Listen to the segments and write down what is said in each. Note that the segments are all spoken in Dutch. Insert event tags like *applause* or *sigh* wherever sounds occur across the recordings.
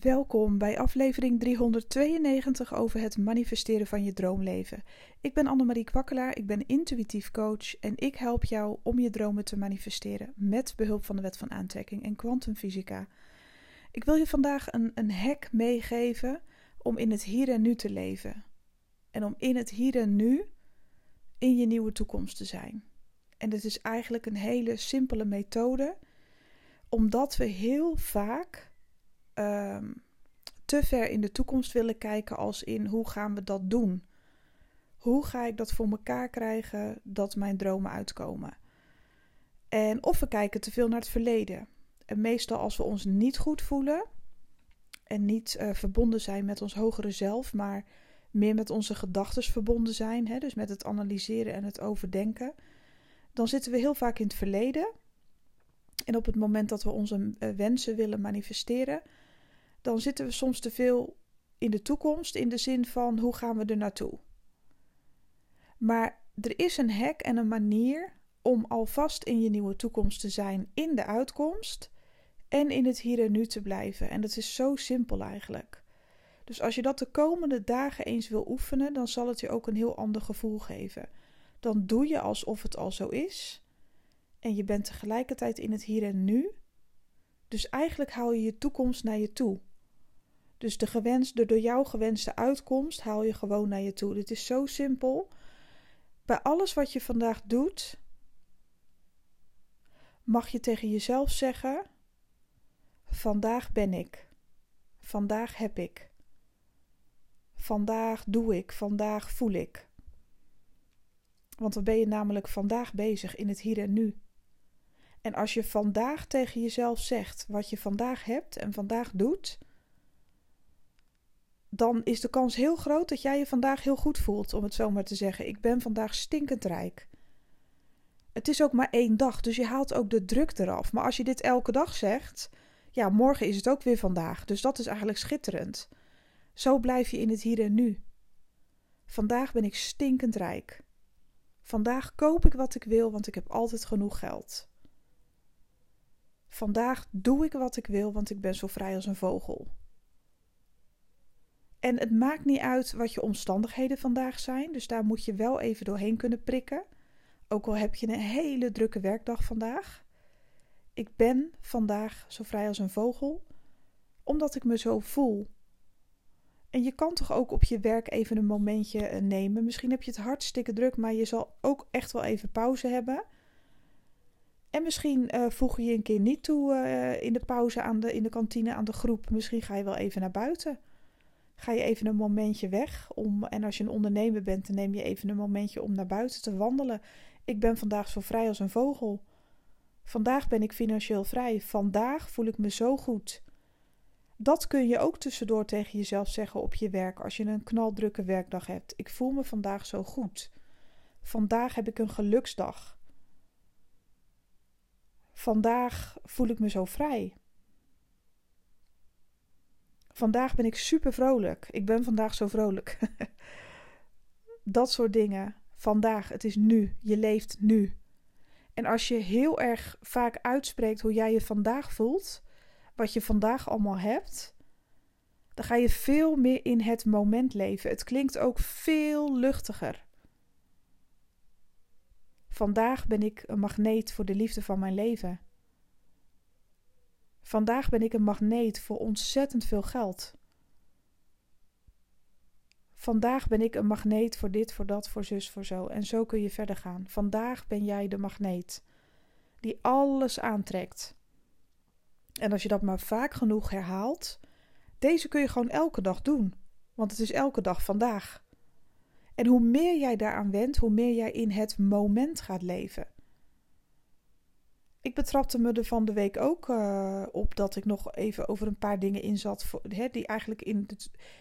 Welkom bij aflevering 392 over het manifesteren van je droomleven. Ik ben Annemarie Kwakkelaar, ik ben intuïtief coach en ik help jou om je dromen te manifesteren met behulp van de wet van aantrekking en kwantumfysica. Ik wil je vandaag een, een hack meegeven om in het hier en nu te leven. En om in het hier en nu in je nieuwe toekomst te zijn. En het is eigenlijk een hele simpele methode, omdat we heel vaak te ver in de toekomst willen kijken als in hoe gaan we dat doen? Hoe ga ik dat voor mekaar krijgen dat mijn dromen uitkomen? En of we kijken te veel naar het verleden. En meestal als we ons niet goed voelen en niet uh, verbonden zijn met ons hogere zelf, maar meer met onze gedachten verbonden zijn, hè, dus met het analyseren en het overdenken, dan zitten we heel vaak in het verleden. En op het moment dat we onze uh, wensen willen manifesteren, dan zitten we soms te veel in de toekomst in de zin van hoe gaan we er naartoe. Maar er is een hek en een manier om alvast in je nieuwe toekomst te zijn in de uitkomst en in het hier en nu te blijven. En dat is zo simpel eigenlijk. Dus als je dat de komende dagen eens wil oefenen, dan zal het je ook een heel ander gevoel geven. Dan doe je alsof het al zo is en je bent tegelijkertijd in het hier en nu. Dus eigenlijk haal je je toekomst naar je toe. Dus de, gewenste, door jou gewenste uitkomst haal je gewoon naar je toe. Dit is zo simpel. Bij alles wat je vandaag doet, mag je tegen jezelf zeggen: Vandaag ben ik. Vandaag heb ik. Vandaag doe ik. Vandaag voel ik. Want dan ben je namelijk vandaag bezig in het hier en nu. En als je vandaag tegen jezelf zegt wat je vandaag hebt en vandaag doet dan is de kans heel groot dat jij je vandaag heel goed voelt, om het zo maar te zeggen. Ik ben vandaag stinkend rijk. Het is ook maar één dag, dus je haalt ook de druk eraf. Maar als je dit elke dag zegt, ja, morgen is het ook weer vandaag. Dus dat is eigenlijk schitterend. Zo blijf je in het hier en nu. Vandaag ben ik stinkend rijk. Vandaag koop ik wat ik wil, want ik heb altijd genoeg geld. Vandaag doe ik wat ik wil, want ik ben zo vrij als een vogel. En het maakt niet uit wat je omstandigheden vandaag zijn. Dus daar moet je wel even doorheen kunnen prikken. Ook al heb je een hele drukke werkdag vandaag. Ik ben vandaag zo vrij als een vogel, omdat ik me zo voel. En je kan toch ook op je werk even een momentje eh, nemen. Misschien heb je het hartstikke druk, maar je zal ook echt wel even pauze hebben. En misschien uh, voeg je je een keer niet toe uh, in de pauze aan de, in de kantine aan de groep. Misschien ga je wel even naar buiten ga je even een momentje weg. Om, en als je een ondernemer bent, dan neem je even een momentje om naar buiten te wandelen. Ik ben vandaag zo vrij als een vogel. Vandaag ben ik financieel vrij. Vandaag voel ik me zo goed. Dat kun je ook tussendoor tegen jezelf zeggen op je werk als je een knaldrukke werkdag hebt. Ik voel me vandaag zo goed. Vandaag heb ik een geluksdag. Vandaag voel ik me zo vrij. Vandaag ben ik super vrolijk. Ik ben vandaag zo vrolijk. *laughs* dat soort dingen. Vandaag, het is nu. Je leeft nu. En als je heel erg vaak uitspreekt hoe jij je vandaag voelt, wat je vandaag allemaal hebt, dan ga je veel meer in het moment leven. Het klinkt ook veel luchtiger. Vandaag ben ik een magneet voor de liefde van mijn leven. Vandaag ben ik een magneet voor ontzettend veel geld. Vandaag ben ik een magneet voor dit, voor dat, voor zus, voor zo. En zo kun je verder gaan. Vandaag ben jij de magneet die alles aantrekt. En als je dat maar vaak genoeg herhaalt, deze kun je gewoon elke dag doen. Want het is elke dag vandaag. En hoe meer jij daaraan wendt, hoe meer jij in het moment gaat leven. Ik betrapte me er van de week ook uh, op dat ik nog even over een paar dingen in zat. Hè, die eigenlijk in de,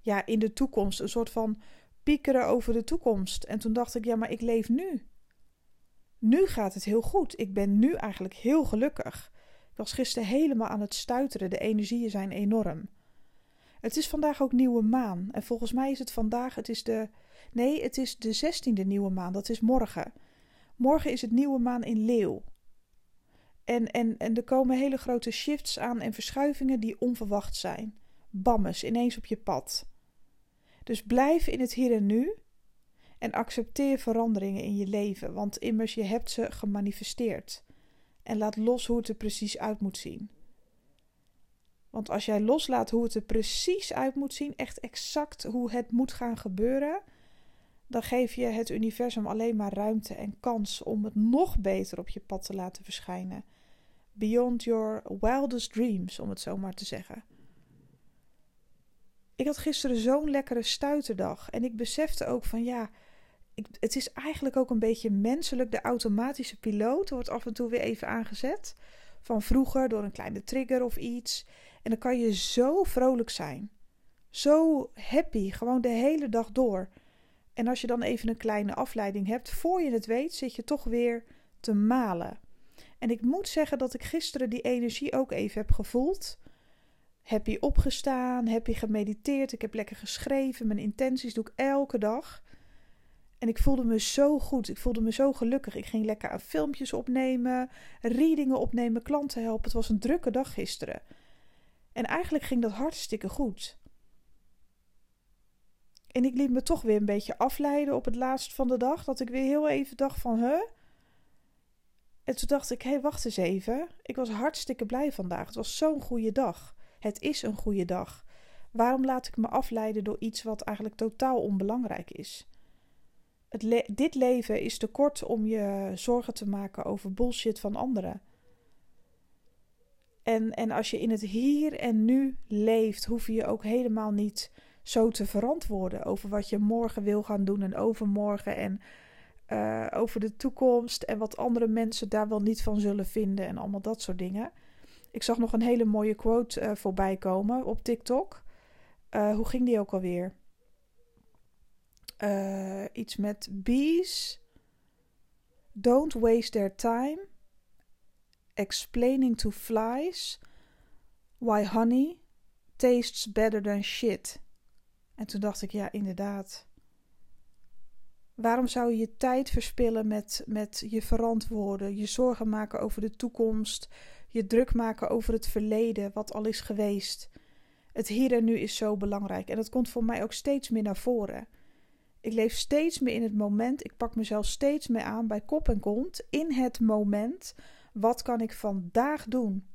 ja, in de toekomst, een soort van piekeren over de toekomst. En toen dacht ik, ja, maar ik leef nu. Nu gaat het heel goed. Ik ben nu eigenlijk heel gelukkig. Ik was gisteren helemaal aan het stuiteren. De energieën zijn enorm. Het is vandaag ook nieuwe maan. En volgens mij is het vandaag, het is de. Nee, het is de zestiende nieuwe maan. Dat is morgen. Morgen is het nieuwe maan in Leeuw. En, en, en er komen hele grote shifts aan en verschuivingen die onverwacht zijn. bammes ineens op je pad. Dus blijf in het hier en nu en accepteer veranderingen in je leven, want immers je hebt ze gemanifesteerd. En laat los hoe het er precies uit moet zien. Want als jij loslaat hoe het er precies uit moet zien, echt exact hoe het moet gaan gebeuren, dan geef je het universum alleen maar ruimte en kans om het nog beter op je pad te laten verschijnen. Beyond your wildest dreams, om het zo maar te zeggen. Ik had gisteren zo'n lekkere stuiterdag en ik besefte ook van ja, ik, het is eigenlijk ook een beetje menselijk. De automatische piloot wordt af en toe weer even aangezet. Van vroeger door een kleine trigger of iets. En dan kan je zo vrolijk zijn. Zo happy, gewoon de hele dag door. En als je dan even een kleine afleiding hebt, voor je het weet, zit je toch weer te malen. En ik moet zeggen dat ik gisteren die energie ook even heb gevoeld. Heb je opgestaan? Heb je gemediteerd? Ik heb lekker geschreven. Mijn intenties doe ik elke dag. En ik voelde me zo goed. Ik voelde me zo gelukkig. Ik ging lekker aan filmpjes opnemen, readingen opnemen, klanten helpen. Het was een drukke dag gisteren. En eigenlijk ging dat hartstikke goed. En ik liet me toch weer een beetje afleiden op het laatst van de dag. Dat ik weer heel even dacht van, huh? En toen dacht ik, hé, wacht eens even. Ik was hartstikke blij vandaag. Het was zo'n goede dag. Het is een goede dag. Waarom laat ik me afleiden door iets wat eigenlijk totaal onbelangrijk is? Dit leven is te kort om je zorgen te maken over bullshit van anderen. En, en als je in het hier en nu leeft, hoef je je ook helemaal niet zo te verantwoorden over wat je morgen wil gaan doen en overmorgen en uh, over de toekomst en wat andere mensen daar wel niet van zullen vinden en allemaal dat soort dingen. Ik zag nog een hele mooie quote uh, voorbij komen op TikTok. Uh, hoe ging die ook alweer? iets met bees. Don't waste their time explaining to flies why honey tastes better than shit. En toen dacht ik, ja, inderdaad. Waarom zou je je tijd verspillen met, met je verantwoorden, je zorgen maken over de toekomst, je druk maken over het verleden, wat al is geweest? Het hier en nu is zo belangrijk en dat komt voor mij ook steeds meer naar voren. Ik leef steeds meer in het moment, ik pak mezelf steeds meer aan bij kop en kont, in het moment. Wat kan ik vandaag doen?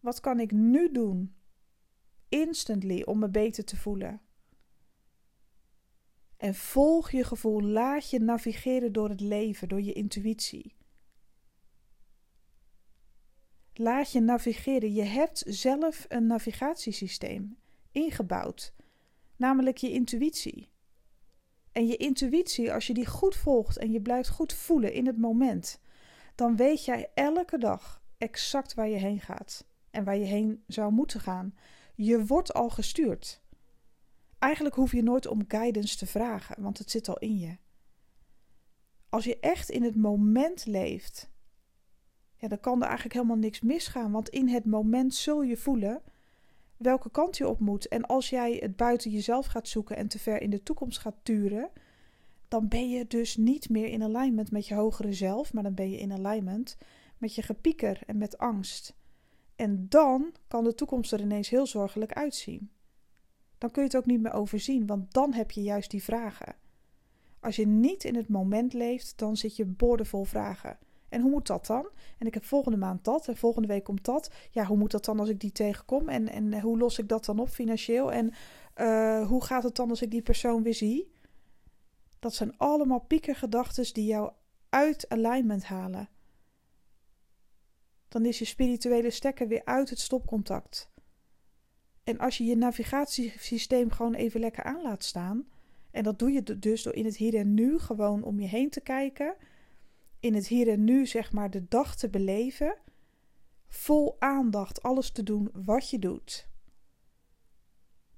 Wat kan ik nu doen? Instantly om me beter te voelen. En volg je gevoel, laat je navigeren door het leven, door je intuïtie. Laat je navigeren. Je hebt zelf een navigatiesysteem ingebouwd, namelijk je intuïtie. En je intuïtie, als je die goed volgt en je blijft goed voelen in het moment, dan weet jij elke dag exact waar je heen gaat en waar je heen zou moeten gaan. Je wordt al gestuurd. Eigenlijk hoef je nooit om guidance te vragen, want het zit al in je. Als je echt in het moment leeft, ja, dan kan er eigenlijk helemaal niks misgaan, want in het moment zul je voelen welke kant je op moet. En als jij het buiten jezelf gaat zoeken en te ver in de toekomst gaat turen, dan ben je dus niet meer in alignment met je hogere zelf, maar dan ben je in alignment met je gepieker en met angst. En dan kan de toekomst er ineens heel zorgelijk uitzien. Dan kun je het ook niet meer overzien, want dan heb je juist die vragen. Als je niet in het moment leeft, dan zit je boordevol vragen. En hoe moet dat dan? En ik heb volgende maand dat en volgende week komt dat. Ja, hoe moet dat dan als ik die tegenkom? En, en hoe los ik dat dan op financieel? En uh, hoe gaat het dan als ik die persoon weer zie? Dat zijn allemaal piekergedachten die jou uit alignment halen. Dan is je spirituele stekker weer uit het stopcontact. En als je je navigatiesysteem gewoon even lekker aan laat staan, en dat doe je dus door in het hier en nu gewoon om je heen te kijken, in het hier en nu zeg maar de dag te beleven, vol aandacht alles te doen wat je doet,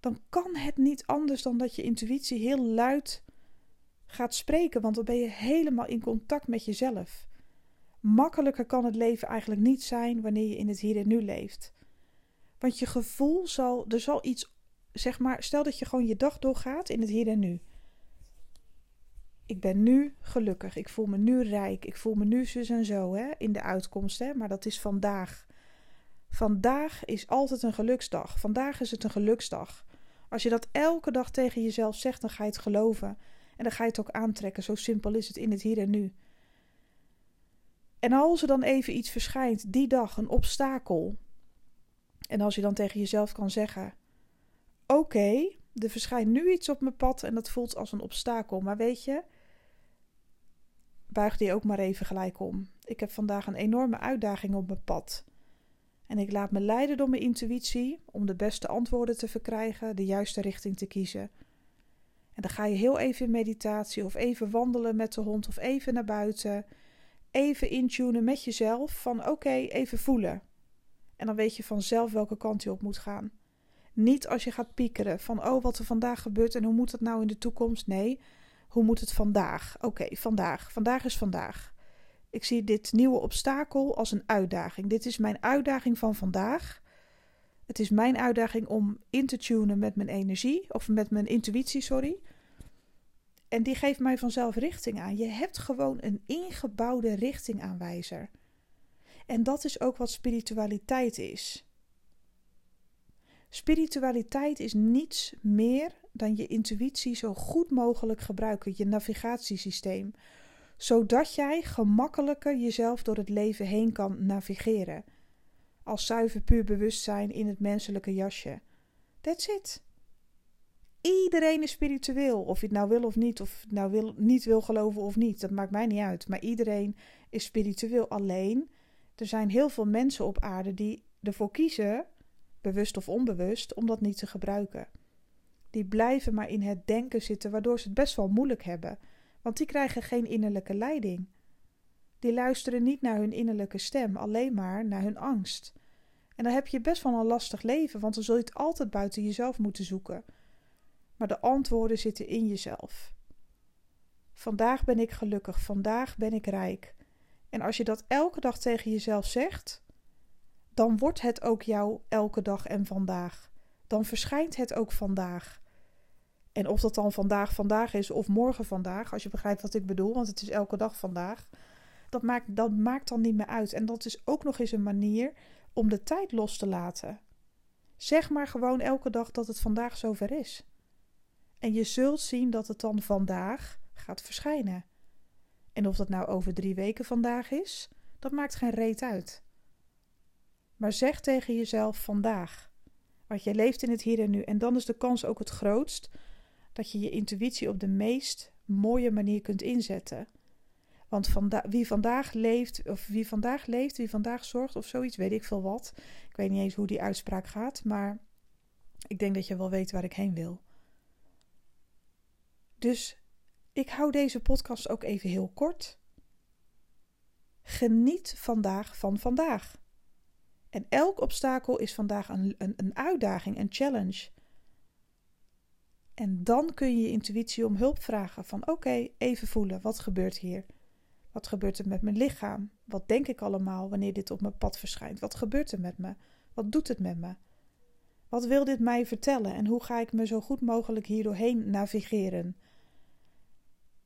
dan kan het niet anders dan dat je intuïtie heel luid gaat spreken, want dan ben je helemaal in contact met jezelf. Makkelijker kan het leven eigenlijk niet zijn wanneer je in het hier en nu leeft. Want je gevoel zal, er zal iets, zeg maar, stel dat je gewoon je dag doorgaat in het hier en nu. Ik ben nu gelukkig, ik voel me nu rijk, ik voel me nu zus en zo hè, in de uitkomst, hè, maar dat is vandaag. Vandaag is altijd een geluksdag. Vandaag is het een geluksdag. Als je dat elke dag tegen jezelf zegt, dan ga je het geloven. En dan ga je het ook aantrekken. Zo simpel is het in het hier en nu. En als er dan even iets verschijnt, die dag, een obstakel. En als je dan tegen jezelf kan zeggen: Oké, er verschijnt nu iets op mijn pad en dat voelt als een obstakel. Maar weet je, buig die ook maar even gelijk om. Ik heb vandaag een enorme uitdaging op mijn pad. En ik laat me leiden door mijn intuïtie om de beste antwoorden te verkrijgen, de juiste richting te kiezen. En dan ga je heel even in meditatie of even wandelen met de hond of even naar buiten. Even intunen met jezelf van oké, even voelen. En dan weet je vanzelf welke kant je op moet gaan. Niet als je gaat piekeren van oh wat er vandaag gebeurt en hoe moet dat nou in de toekomst. Nee, hoe moet het vandaag? Oké, vandaag. Vandaag is vandaag. Ik zie dit nieuwe obstakel als een uitdaging. Dit is mijn uitdaging van vandaag. Het is mijn uitdaging om in te tunen met mijn energie, of met mijn intuïtie, sorry. En die geeft mij vanzelf richting aan. Je hebt gewoon een ingebouwde richtingaanwijzer. En dat is ook wat spiritualiteit is. Spiritualiteit is niets meer dan je intuïtie zo goed mogelijk gebruiken, je navigatiesysteem, zodat jij gemakkelijker jezelf door het leven heen kan navigeren. Als zuiver puur bewustzijn in het menselijke jasje. That's it. Iedereen is spiritueel. Of je het nou wil of niet, of het nou wil, niet wil geloven of niet, dat maakt mij niet uit. Maar iedereen is spiritueel. Alleen, er zijn heel veel mensen op aarde die ervoor kiezen, bewust of onbewust, om dat niet te gebruiken. Die blijven maar in het denken zitten, waardoor ze het best wel moeilijk hebben. Want die krijgen geen innerlijke leiding. Die luisteren niet naar hun innerlijke stem, alleen maar naar hun angst. En dan heb je best wel een lastig leven, want dan zul je het altijd buiten jezelf moeten zoeken. Maar de antwoorden zitten in jezelf. Vandaag ben ik gelukkig, vandaag ben ik rijk. En als je dat elke dag tegen jezelf zegt, dan wordt het ook jou elke dag en vandaag. Dan verschijnt het ook vandaag. En of dat dan vandaag vandaag is of morgen vandaag, als je begrijpt wat ik bedoel, want het is elke dag vandaag, dat maakt, dat maakt dan niet meer uit. En dat is ook nog eens een manier om de tijd los te laten. Zeg maar gewoon elke dag dat het vandaag zover is. En je zult zien dat het dan vandaag gaat verschijnen. En of dat nou over drie weken vandaag is, dat maakt geen reet uit. Maar zeg tegen jezelf vandaag. Want je leeft in het hier en nu. En dan is de kans ook het grootst dat je je intuïtie op de meest mooie manier kunt inzetten. Want wie vandaag leeft, of wie vandaag leeft, wie vandaag zorgt, of zoiets, weet ik veel wat. Ik weet niet eens hoe die uitspraak gaat, maar ik denk dat je wel weet waar ik heen wil. Dus ik hou deze podcast ook even heel kort. Geniet vandaag van vandaag. En elk obstakel is vandaag een, een, een uitdaging, een challenge. En dan kun je je intuïtie om hulp vragen van oké, even voelen, wat gebeurt hier? Wat gebeurt er met mijn lichaam? Wat denk ik allemaal wanneer dit op mijn pad verschijnt? Wat gebeurt er met me? Wat doet het met me? Wat wil dit mij vertellen en hoe ga ik me zo goed mogelijk hier doorheen navigeren?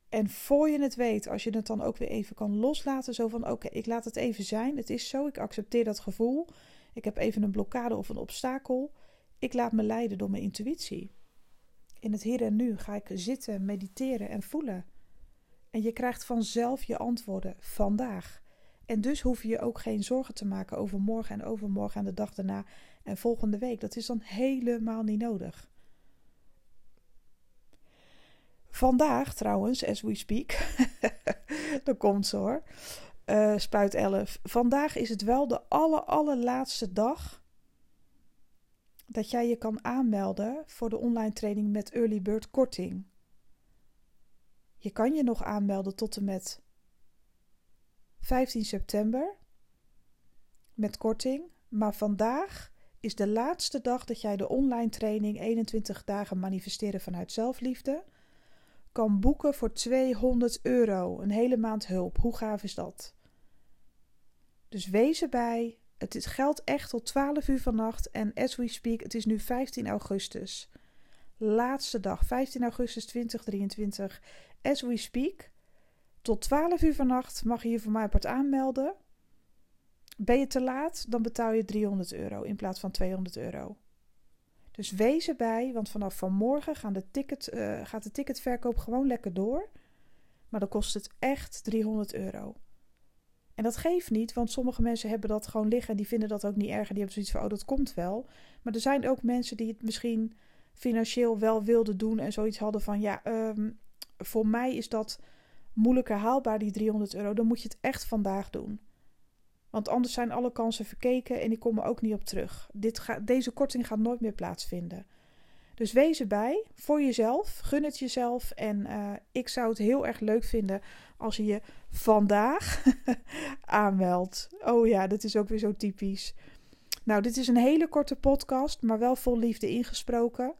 En voor je het weet, als je het dan ook weer even kan loslaten, zo van oké, ik laat het even zijn. Het is zo, ik accepteer dat gevoel. Ik heb even een blokkade of een obstakel. Ik laat me leiden door mijn intuïtie. In het hier en nu ga ik zitten, mediteren en voelen. En je krijgt vanzelf je antwoorden vandaag. En dus hoef je je ook geen zorgen te maken over morgen en overmorgen en de dag daarna en volgende week. Dat is dan helemaal niet nodig. Vandaag trouwens, as we speak, *laughs* dat komt zo hoor, uh, spuit 11. Vandaag is het wel de aller, allerlaatste dag dat jij je kan aanmelden voor de online training met Early Bird korting. Je kan je nog aanmelden tot en met 15 september met korting, maar vandaag is de laatste dag dat jij de online training 21 dagen manifesteren vanuit zelfliefde kan boeken voor 200 euro. Een hele maand hulp. Hoe gaaf is dat? Dus wees erbij. Het geldt echt tot 12 uur vannacht. En as we speak, het is nu 15 augustus. Laatste dag, 15 augustus 2023. As we speak. Tot 12 uur vannacht mag je je voor mij apart aanmelden. Ben je te laat, dan betaal je 300 euro in plaats van 200 euro. Dus wees erbij, want vanaf vanmorgen gaan de ticket, uh, gaat de ticketverkoop gewoon lekker door. Maar dan kost het echt 300 euro. En dat geeft niet, want sommige mensen hebben dat gewoon liggen en die vinden dat ook niet erg. En die hebben zoiets van, oh dat komt wel. Maar er zijn ook mensen die het misschien financieel wel wilden doen en zoiets hadden van, ja, um, voor mij is dat moeilijker haalbaar, die 300 euro. Dan moet je het echt vandaag doen. Want anders zijn alle kansen verkeken en die komen ook niet op terug. Dit ga, deze korting gaat nooit meer plaatsvinden. Dus wees erbij voor jezelf, gun het jezelf. En uh, ik zou het heel erg leuk vinden als je je vandaag *laughs* aanmeldt. Oh ja, dat is ook weer zo typisch. Nou, dit is een hele korte podcast, maar wel vol liefde ingesproken.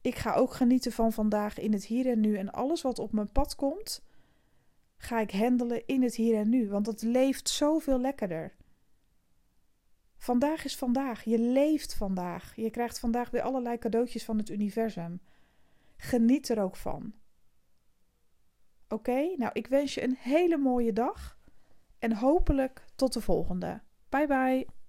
Ik ga ook genieten van vandaag in het hier en nu. En alles wat op mijn pad komt, ga ik handelen in het hier en nu. Want het leeft zoveel lekkerder. Vandaag is vandaag. Je leeft vandaag. Je krijgt vandaag weer allerlei cadeautjes van het universum. Geniet er ook van. Oké, nou ik wens je een hele mooie dag en hopelijk tot de volgende. Bye bye.